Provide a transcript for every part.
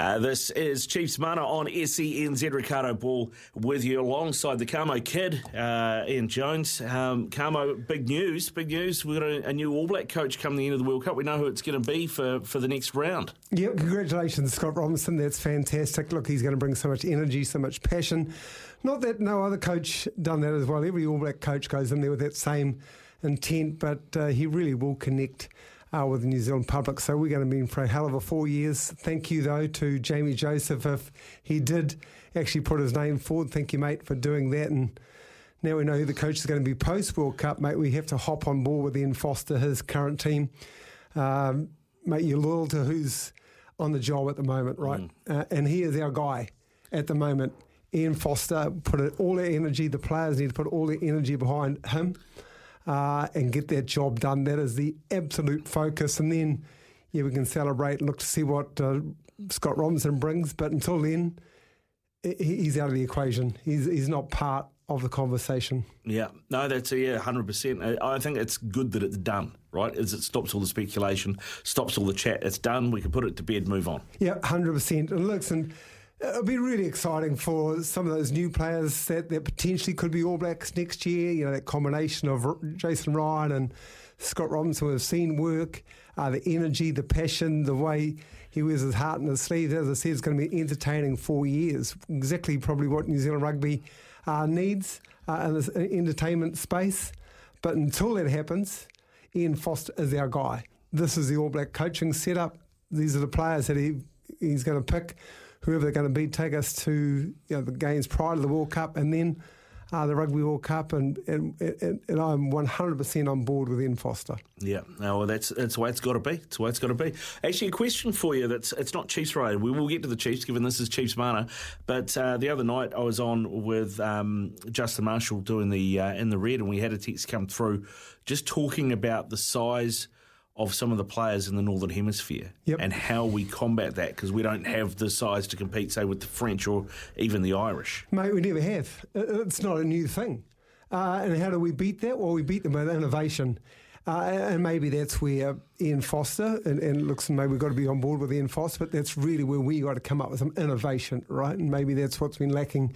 Uh, this is Chiefs Mana on SENZ. Riccardo Ball with you alongside the Kamo Kid, uh, Ian Jones. Um, Kamo, big news, big news. We've got a, a, new All Black coach coming the end of the World Cup. We know who it's going to be for, for the next round. Yeah, congratulations, Scott Robertson. That's fantastic. Look, he's going to bring so much energy, so much passion. Not that no other coach done that as well. Every All Black coach goes in there with that same intent, but uh, he really will connect uh, with the New Zealand public. So we're going to be in for a hell of a four years. Thank you, though, to Jamie Joseph if he did actually put his name forward. Thank you, mate, for doing that. And now we know who the coach is going to be post World Cup, mate. We have to hop on board with Ian Foster, his current team. Um, mate, you're loyal to who's on the job at the moment, right? Mm. Uh, and he is our guy at the moment. Ian Foster put all their energy, the players need to put all their energy behind him uh, and get that job done. That is the absolute focus. And then, yeah, we can celebrate and look to see what uh, Scott Robertson brings. But until then, he's out of the equation. He's, he's not part of the conversation. Yeah, no, that's a, yeah, hundred percent. I think it's good that it's done. Right, as it stops all the speculation, stops all the chat. It's done. We can put it to bed, move on. Yeah, hundred percent. It looks and listen, It'll be really exciting for some of those new players that, potentially could be All Blacks next year. You know, that combination of Jason Ryan and Scott Robertson we've seen work, uh, the energy, the passion, the way he wears his heart in his sleeve. As I said, it's going to be entertaining four years. Exactly probably what New Zealand rugby uh, needs uh, in this entertainment space. But until that happens, Ian Foster is our guy. This is the All Black coaching setup. These are the players that he, he's going to pick whoever they're going to be take us to you know, the games prior to the World Cup and then uh, the Rugby World Cup, and, and, and, and I'm 100% on board with Ian Foster. Yeah, no, well, that's that's the way it's got to be. It's the way it's got to be. Actually, a question for you that's it's not Chiefs related. We will get to the Chiefs, given this is Chiefs Mana. But uh, the other night I was on with um, Justin Marshall doing the uh, in the red, and we had a text come through just talking about the size – of some of the players in the Northern Hemisphere yep. and how we combat that because we don't have the size to compete, say, with the French or even the Irish. Mate, we never have. It's not a new thing. Uh, and how do we beat that? Well, we beat them with innovation. Uh, and maybe that's where Ian Foster, and, and looks, maybe we've got to be on board with Ian Foster, but that's really where we got to come up with some innovation, right? And maybe that's what's been lacking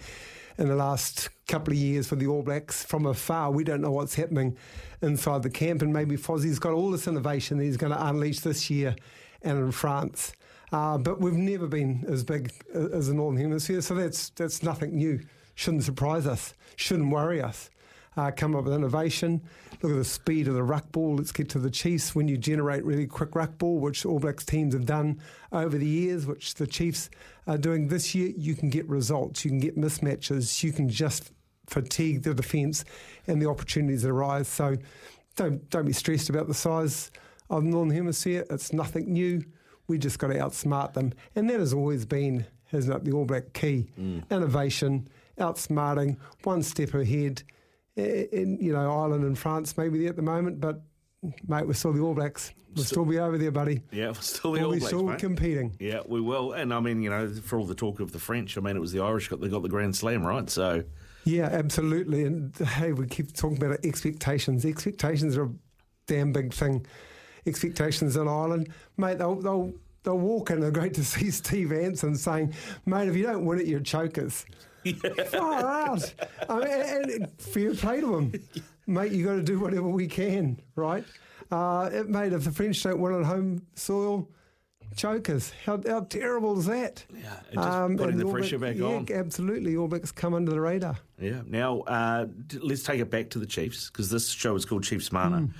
in the last couple of years for the All Blacks from afar. We don't know what's happening inside the camp, and maybe Fozzie's got all this innovation that he's going to unleash this year and in France. Uh, but we've never been as big as the Northern Hemisphere, so that's that's nothing new. Shouldn't surprise us. Shouldn't worry us. Uh, come up with innovation. Look at the speed of the ruck ball. Let's get to the Chiefs. When you generate really quick ruck ball, which All Blacks teams have done over the years, which the Chiefs are doing this year, you can get results. You can get mismatches. You can just fatigue the defence and the opportunities that arise. So don't don't be stressed about the size of the Northern Hemisphere. It's nothing new. We just got to outsmart them, and that has always been, hasn't it, the All Black key: mm. innovation, outsmarting, one step ahead. In you know Ireland and France, maybe there at the moment, but mate, we're still the All Blacks. We'll still, still be over there, buddy. Yeah, we're still the we'll All Blacks, still mate. competing. Yeah, we will. And I mean, you know, for all the talk of the French, I mean, it was the Irish got they got the Grand Slam, right? So yeah, absolutely. And hey, we keep talking about expectations. Expectations are a damn big thing. Expectations in Ireland, mate. They'll they'll they'll walk in. They're great to see Steve Hansen saying, "Mate, if you don't win it, you're chokers." Yeah. Far out. I mean, and fair play to them, mate. You got to do whatever we can, right? Uh, mate, if the French don't win on home soil, chokers. How, how terrible is that? Yeah, just um, putting the pressure back yeah, on. Absolutely, All Blacks come under the radar. Yeah. Now uh, let's take it back to the Chiefs because this show is called Chiefs Mana. Mm.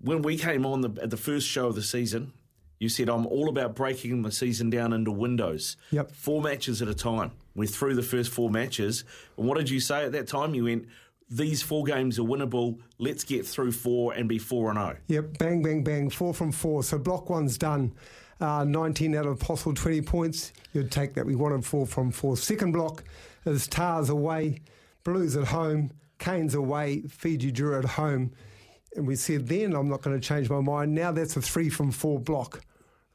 When we came on the, at the first show of the season, you said I'm all about breaking the season down into windows. Yep. Four matches at a time. We're through the first four matches. And what did you say at that time? You went these four games are winnable. Let's get through four and be four and zero. Yep, bang, bang, bang, four from four. So block one's done. Uh, 19 out of possible 20 points. You'd take that. We wanted four from four. Second block is Tahs away, Blues at home, Canes away, Fiji Drua at home. And we said then, I'm not going to change my mind. Now that's a three from four block,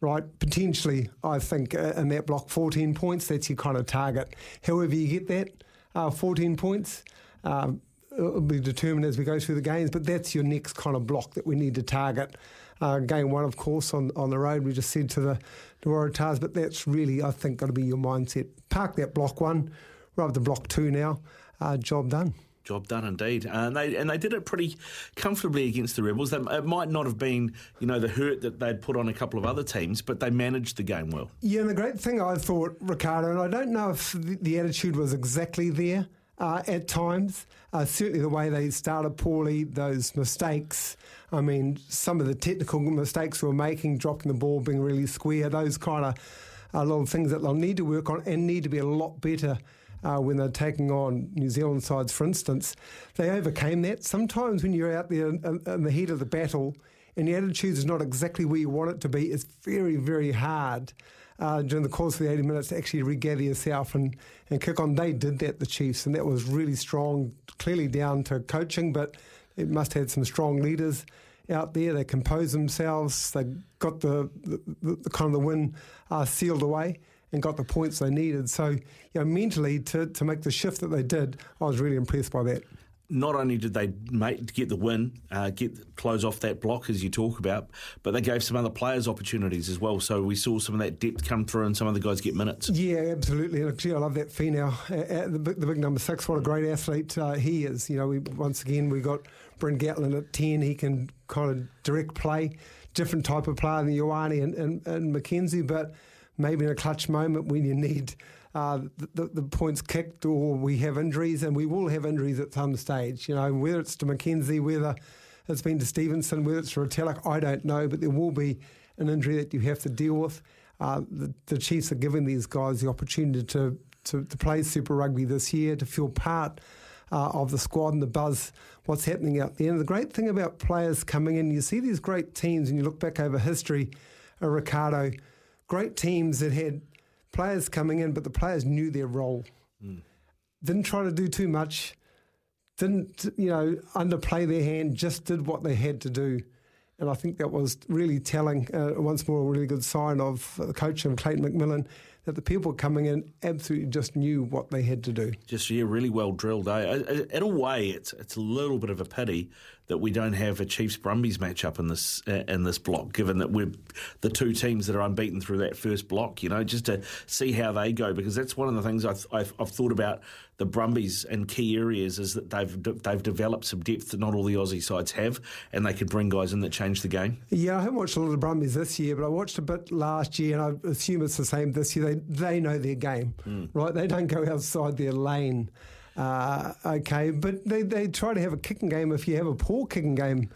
right? Potentially, I think, uh, in that block, 14 points, that's your kind of target. However, you get that, uh, 14 points. Um, it'll be determined as we go through the games, but that's your next kind of block that we need to target. Uh, game one, of course, on, on the road, we just said to the, the Waratahs, but that's really, I think, got to be your mindset. Park that block one, rub the block two now, uh, job done. Job done indeed, and they and they did it pretty comfortably against the Rebels. It might not have been, you know, the hurt that they'd put on a couple of other teams, but they managed the game well. Yeah, and the great thing I thought, Riccardo, and I don't know if the, the attitude was exactly there uh, at times. Uh, certainly, the way they started poorly, those mistakes. I mean, some of the technical mistakes we were making, dropping the ball, being really square, those kind of uh, little things that they'll need to work on and need to be a lot better. Uh, when they're taking on New Zealand sides, for instance, they overcame that. Sometimes when you're out there in, in the heat of the battle and the attitude is not exactly where you want it to be, it's very, very hard uh, during the course of the 80 minutes to actually regather yourself and, and kick on. They did that, the Chiefs, and that was really strong, clearly down to coaching, but it must have had some strong leaders out there. They composed themselves, they got the, the, the kind of the win uh, sealed away and got the points they needed. So, you know, mentally to, to make the shift that they did, I was really impressed by that. Not only did they make, get the win, uh, get close off that block as you talk about, but they gave some other players opportunities as well. So we saw some of that depth come through, and some of the guys get minutes. Yeah, absolutely. And actually, I love that Finau, uh, the, the, big number six. What a great athlete uh, he is. You know, we, once again we got Bryn Gatland at ten. He can kind of direct play, different type of player than Ioane and, and, and McKenzie, but maybe in a clutch moment when you need uh, the, the, points kicked or we have injuries, and we will have injuries at some stage. You know, whether it's to McKenzie, whether it's been to Stevenson, whether it's to Retallick, I don't know, but there will be an injury that you have to deal with. Uh, the, the, Chiefs are giving these guys the opportunity to, to, to play Super Rugby this year, to feel part uh, of the squad and the buzz, what's happening out there. And the great thing about players coming in, you see these great teams, and you look back over history, uh, Riccardo, great teams that had players coming in, but the players knew their role. Mm. Didn't try to do too much. Didn't you know underplay their hand. Just did what they had to do, and I think that was really telling. Uh, once more, a really good sign of the coach of Clayton McMillan that the people coming in absolutely just knew what they had to do. Just yeah, really well drilled. Eh? In a way, it's it's a little bit of a pity that we don't have a Chiefs Brumbies matchup in this uh, in this block, given that we're the two teams that are unbeaten through that first block. You know, just to see how they go, because that's one of the things I've, I've, I've thought about the Brumbies in key areas is that they've they've developed some depth that not all the Aussie sides have, and they could bring guys in that change the game. Yeah, I haven't watched a lot of Brumbies this year, but I watched a bit last year, and I assume it's the same this year. They they know their game, mm. right? They don't go outside their lane. Uh, okay, but they, they try to have a kicking game. If you have a poor kicking game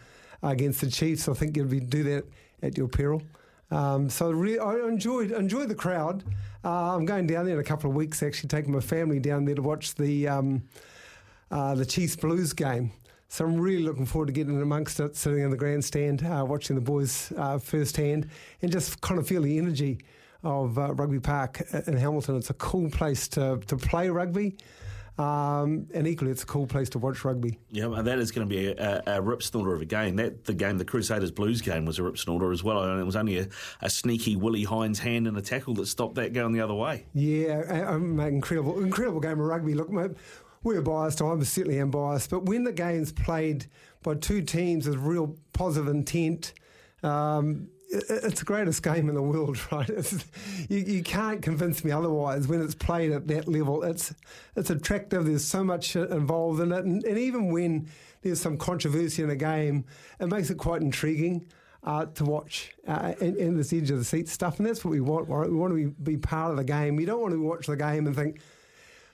against the Chiefs, I think you'd be, do that at your peril. Um, so I enjoyed enjoyed the crowd. Uh, I'm going down there in a couple of weeks. Actually, taking my family down there to watch the um, uh, the Chiefs Blues game. So I'm really looking forward to getting amongst it, sitting in the grandstand, uh, watching the boys uh, firsthand, and just kind of feel the energy of uh, Rugby Park in Hamilton. It's a cool place to to play rugby. Um, and equally, it's a cool place to watch rugby. Yeah, and that is going to be a, a, a rip snorter of a game. That the game, the Crusaders Blues game, was a rip snorter as well. And it was only a, a sneaky Willie Heinz hand and a tackle that stopped that going the other way. Yeah, um, incredible, incredible game of rugby. Look, mate, we're biased. I certainly am biased. But when the game's played by two teams with real positive intent. Um, it's the greatest game in the world, right? You, you, can't convince me otherwise. When it's played at that level, it's it's attractive. There's so much involved in it, and, and even when there's some controversy in a game, it makes it quite intriguing. Uh, to watch uh, in, in this edge of the seat stuff, and that's what we want. Right? We want to be, be part of the game. We don't want to watch the game and think,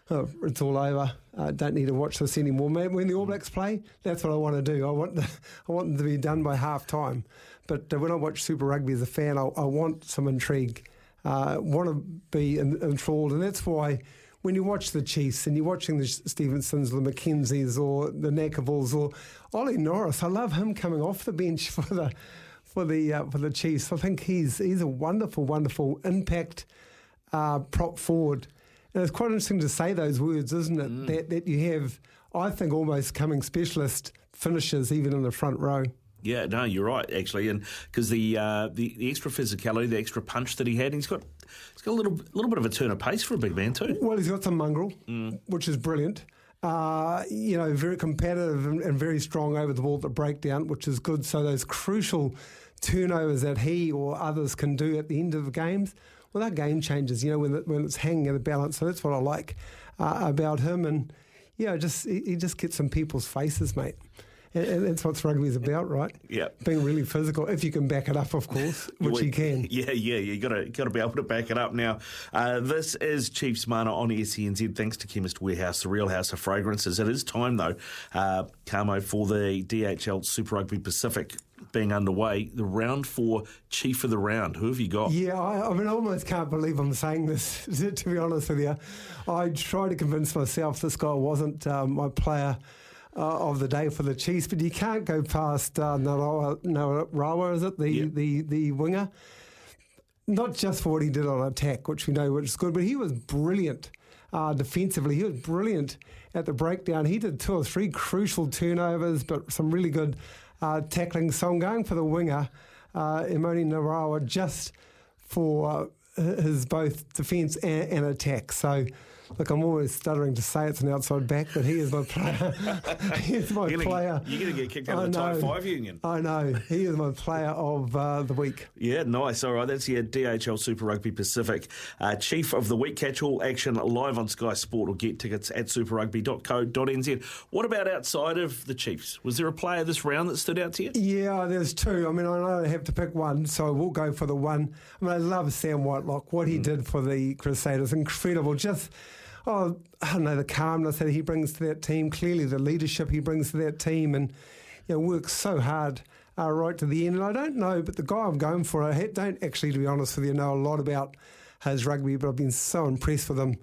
oh, it's all over. I don't need to watch this anymore. When the All Blacks play, that's what I want to do. I want the, I want them to be done by half time. But uh, when I watch Super Rugby as a fan, I, I want some intrigue. Uh, want to be enthralled, and that's why when you watch the Chiefs and you're watching the Stevensons the McKenzies or the Nankivells or Ollie Norris, I love him coming off the bench for the for the uh, for the Chiefs. I think he's he's a wonderful, wonderful impact uh, prop forward. And it's quite interesting to say those words, isn't it? Mm. That that you have, I think, almost coming specialist finishers even in the front row. Yeah, no, you're right actually, and because the, uh, the the extra physicality, the extra punch that he had, he's got he's got a little little bit of a turn of pace for a big man too. Well, he's got some mongrel, mm. which is brilliant. Uh, you know, very competitive and, and, very strong over the ball at the breakdown, which is good. So those crucial turnovers that he or others can do at the end of the games, well, that game changes. You know, when when it's hanging in the balance. So that's what I like uh, about him, and yeah, just he, he just gets some people's faces, mate. And that's what rugby is about, right? Yeah, being really physical. If you can back it up, of course, which well, you can. Yeah, yeah, you got to got to be able to back it up. Now, uh, this is Chiefs Mana on SENZ. Thanks to Chemist Warehouse, the real house of fragrances. It is time though, uh, Kamo, for the DHL Super Rugby Pacific being underway, the round four chief of the round. Who have you got? Yeah, I, I mean, I almost can't believe I'm saying this, to be honest with you. I tried to convince myself this guy wasn't um, my player uh, of the day for the Chiefs, but you can't go past uh, Narawa, Narawa, is it? The, yep. the, the winger. Not just for what he did on attack, which we know which is good, but he was brilliant uh, defensively. He was brilliant at the breakdown. He did two or three crucial turnovers, but some really good uh, tackling. So I'm going for the winger, uh, Emoni Narawa, just for his both defence and, and attack. So Look, I'm always stuttering to say it's an outside back, but he is my player. he is my you're gonna, player. You're going to get kicked out of the Tight 5 union. I know. He is my player of uh, the week. Yeah, nice. All right, that's your DHL Super Rugby Pacific uh, Chief of the Week. Catch all action live on Sky Sport or get tickets at superrugby.co.nz. What about outside of the Chiefs? Was there a player this round that stood out to you? Yeah, there's two. I mean, I know I have to pick one, so I will go for the one. I mean, I love Sam Whitelock. What he mm. did for the Crusaders, incredible. Just oh, I don't know, the calmness that he brings to that team, clearly the leadership he brings to that team, and you know, works so hard uh, right to the end. And I don't know, but the guy I'm going for, I don't actually, to be honest with you, know a lot about his rugby, but I've been so impressed with him.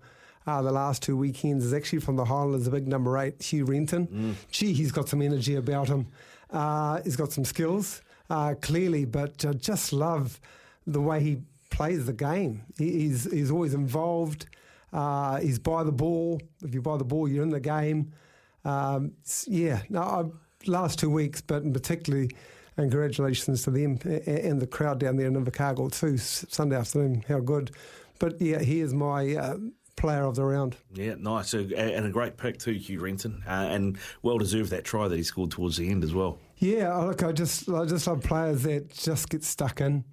Uh, the last two weekends is actually from the Highlanders, the big number eight, Hugh Renton. Mm. Gee, he's got some energy about him. Uh, he's got some skills, uh, clearly, but uh, just love the way he plays the game. He, he's, he's always involved. Uh, he's by the ball. If you buy the ball, you're in the game. Um, yeah, no, I, last two weeks, but particularly, and congratulations to them and the crowd down there in Invercargill too, Sunday afternoon. How good. But yeah, he is my uh, player of the round. Yeah, nice. And a great pick too, Hugh Renton. Uh, and well deserved that try that he scored towards the end as well. Yeah, look, I just, I just love players that just get stuck in.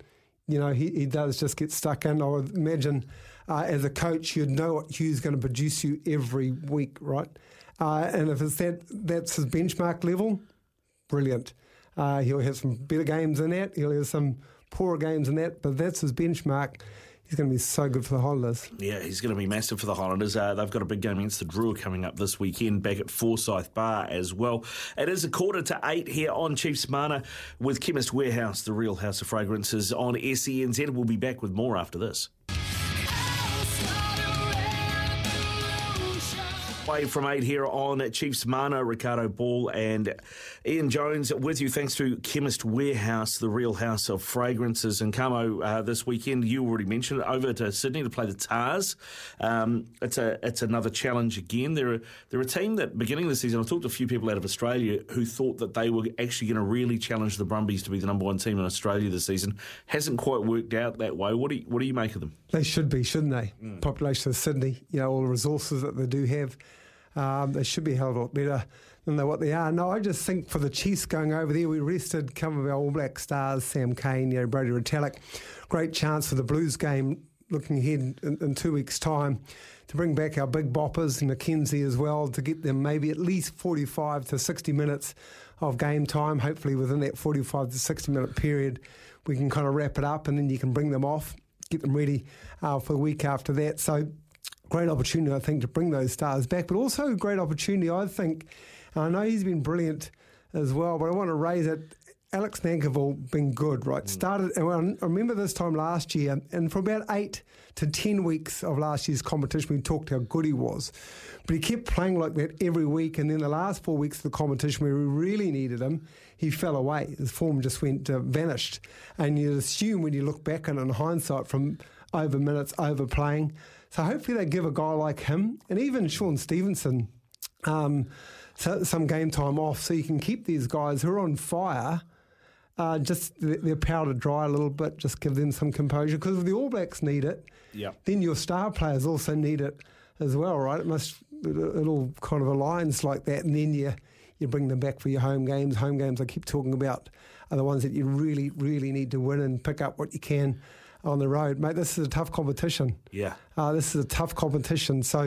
You know, he, he does just get stuck in. I would imagine uh, as a coach, you'd know what Hugh's going to produce you every week, right? Uh, and if it's that that's his benchmark level, brilliant. Uh, he'll have some better games than that. He'll have some poorer games than that, but that's his benchmark. He's going to be so good for the Highlanders. Yeah, he's going to be massive for the Highlanders. Uh, they've got a big game against the Drua coming up this weekend back at Forsyth Bar as well. It is a quarter to eight here on Chiefs Mana with Chemist Warehouse, the real house of fragrances on SENZ. We'll be back with more after this. Way from eight here on Chiefs Mana, Riccardo Ball and Ian Jones with you. Thanks to Chemist Warehouse, the real house of fragrances. And Kamo, uh, this weekend, you already mentioned it, over to Sydney to play the Tahs. Um, it's a it's another challenge again. They're a, they're a team that, beginning of the season, I talked to a few people out of Australia who thought that they were actually going to really challenge the Brumbies to be the number one team in Australia this season. Hasn't quite worked out that way. What do you, what do you make of them? They should be, shouldn't they? Mm. Population of Sydney, you know, all the resources that they do have. Um, they should be held a lot better than what they are. No, I just think for the Chiefs going over there, we rested some of our All Black stars, Sam Cane, you know, Brodie Retallick. Great chance for the Blues game looking ahead in, in, two weeks' time to bring back our big boppers, McKenzie as well, to get them maybe at least 45 to 60 minutes of game time. Hopefully, within that 45 to 60 minute period, we can kind of wrap it up and then you can bring them off, get them ready uh, for the week after that. So, great opportunity, I think, to bring those stars back, but also a great opportunity, I think. And I know he's been brilliant as well, but I want to raise it Alex Nankivell been good, right? Started, and I remember this time last year, and for about eight to ten weeks of last year's competition, we talked how good he was. But he kept playing like that every week, and then the last four weeks of the competition, where we really needed him, he fell away. His form just went uh, vanished. And you'd assume when you look back on it in hindsight from over minutes, overplaying. So hopefully they give a guy like him, and even Shaun Stevenson. Um, so, some game time off so you can keep these guys who are on fire uh, just their powder dry a little bit, just give them some composure because the All Blacks need it. Yeah. Then your star players also need it as well, right? It must it, it all kind of aligns like that, and then you you bring them back for your home games. Home games I keep talking about are the ones that you really really need to win and pick up what you can on the road, mate. This is a tough competition. Yeah. Uh, this is a tough competition, so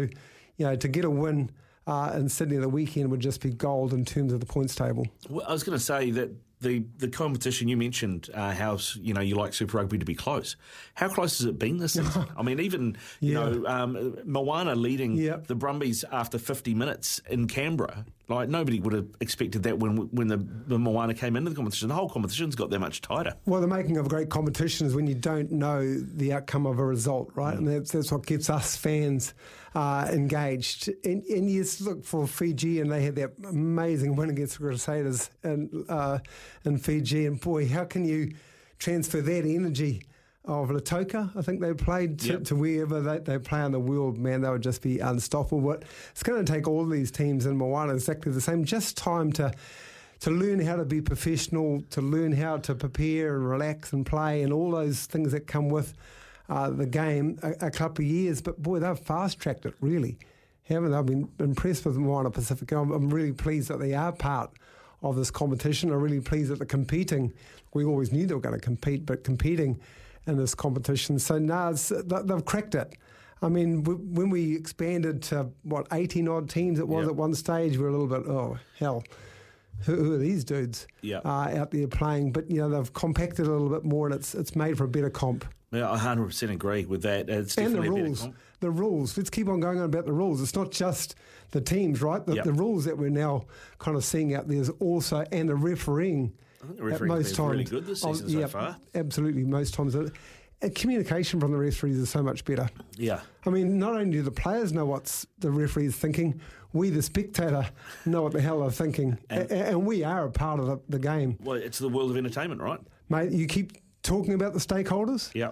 you know to get a win. Uh, in Sydney the weekend would just be gold in terms of the points table. Well, I was going to say that the the competition you mentioned, uh, how you know you like Super Rugby to be close. How close has it been this season? I mean, even you Yeah. know um, Moana leading Yep. the Brumbies after 50 minutes in Canberra. Like nobody would have expected that when when the, Moana came into the competition. The whole competition's got that much tighter. Well, the making of a great competition is when you don't know the outcome of a result, right? And that's, that's what gets us fans uh, engaged. And, and yes, look for Fiji, and they had that amazing win against the Crusaders in, uh, in Fiji. And boy, how can you transfer that energy? Of Lautoka, I think they played to, Yep. to wherever they, they play in the world, man, they would just be unstoppable. But it's going to take all these teams in Moana exactly the same, just time to to learn how to be professional, to learn how to prepare and relax and play, and all those things that come with uh, the game a, a couple of years. But boy, they've fast tracked it really, haven't they? I've been impressed with Moana Pasifika. I'm, I'm really pleased that they are part of this competition. I'm really pleased that they're competing. We always knew they were going to compete, but competing in this competition. So now they've cracked it. I mean, w- when we expanded to what 18 odd teams it was Yep. at one stage, we were a little bit oh hell who, who are these dudes Yeah. uh, out there playing? But you know they've compacted a little bit more, and it's it's made for a better comp. Yeah, I 100% agree with that. It's and the definitely a better rules, comp. the rules. Let's keep on going on about the rules. It's not just the teams, right? The, Yep. the rules that we're now kind of seeing out there is also and the refereeing. I think the at refereeing's most times, really good this Oh, season so far. Absolutely, most times. Uh, communication from the referees is so much better. Yeah. I mean, not only do the players know what the referee is thinking, we, the spectator, know what the hell they're thinking. And- And, and we are a part of the, the game. Well, it's the world of entertainment, right? Mate, you keep talking about the stakeholders, Yeah.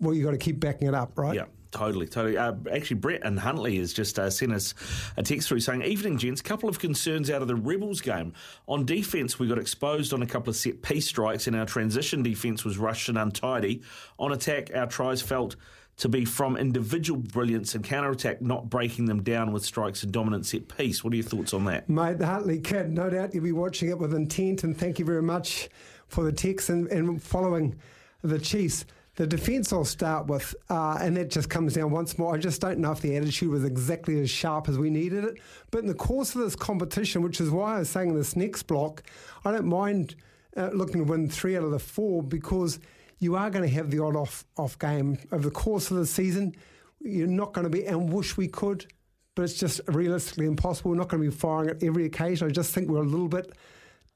well, you've got to keep backing it up, right? Yeah, totally, totally. Uh, actually, Brett and Huntly has just uh, sent us a text through saying, "Evening, gents. Couple of concerns out of the Rebels game. On defence, we got exposed on a couple of set piece strikes, and our transition defence was rushed and untidy. On attack, our tries felt." To be from individual brilliance and counter attack, not breaking them down with strikes and dominant set piece. What are your thoughts on that? Mate, the Hartley kid, no doubt you'll be watching it with intent, and thank you very much for the text and, and following the Chiefs. The defence I'll start with, uh, and that just comes down once more. I just don't know if the attitude was exactly as sharp as we needed it. But in the course of this competition, which is why I was saying this next block, I don't mind uh, looking to win three out of the four because you are going to have the odd off, off game over the course of the season. You're not going to be, and wish we could, but it's just realistically impossible. We're not going to be firing at every occasion. I just think we're a little bit,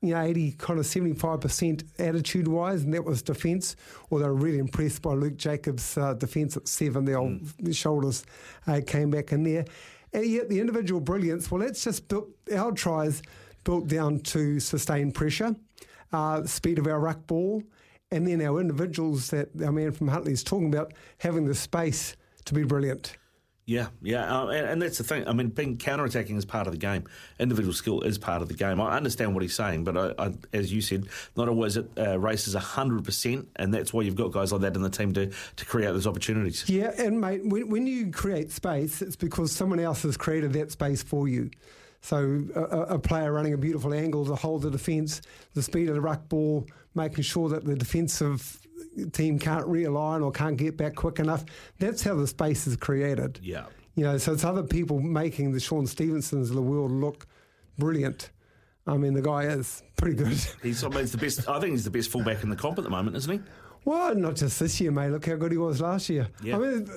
you know, 80, kind of 75% attitude wise, and that was defence. Although really impressed by Luke Jacobs' uh, defence at seven, the old the shoulders uh, came back in there. And yet the individual brilliance, well, that's just built, our tries built down to sustained pressure, uh, speed of our ruck ball, and then our individuals that our man from Huntly is talking about having the space to be brilliant. Yeah, yeah, uh, and, and that's the thing. I mean, being counter-attacking is part of the game. Individual skill is part of the game. I understand what he's saying, but I, I, as you said, not always it uh, races hundred percent, and that's why you've got guys like that in the team to, to create those opportunities. Yeah, and mate, when, when you create space, it's because someone else has created that space for you. So a, a- player running a beautiful angle to hold the defence, the speed of the ruck ball, making sure that the defensive team can't realign or can't get back quick enough. That's how the space is created. Yeah, You know, so it's other people making the Shaun Stevensons of the world look brilliant. I mean, the guy is pretty good. he's, I mean, he's the best. I think he's the best fullback in the comp at the moment, isn't he? Well, not just this year, mate. Look how good he was last year. Yeah. I mean,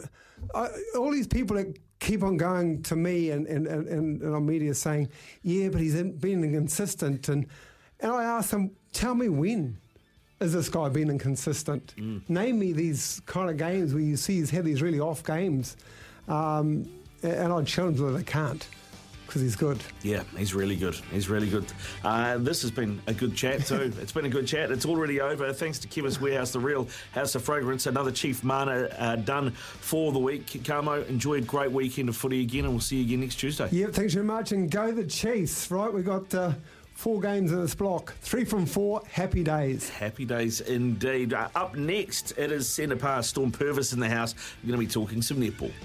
I, all these people that keep on going to me and, and, and, and, and on media saying, yeah, but he's in, been inconsistent. And And I ask them, tell me when has this guy been inconsistent? Mm. Name me these kind of games where you see he's had these really off games. Um, and I'd challenge that they can't because he's good. Yeah, he's really good. He's really good. Uh, this has been a good chat too. it's been a good chat. It's already over. Thanks to Chemist Warehouse, the real house of fragrance. Another Chief Mana uh, done for the week. Kamo, enjoyed great weekend of footy again, and we'll see you again next Tuesday. Yeah, thanks very much. And go the Chiefs, right? we got. Uh, Four games in this block, three from four. Happy days. Happy days indeed. Uh, up next, it is centre past Storm Purvis in the house. We're going to be talking some netball.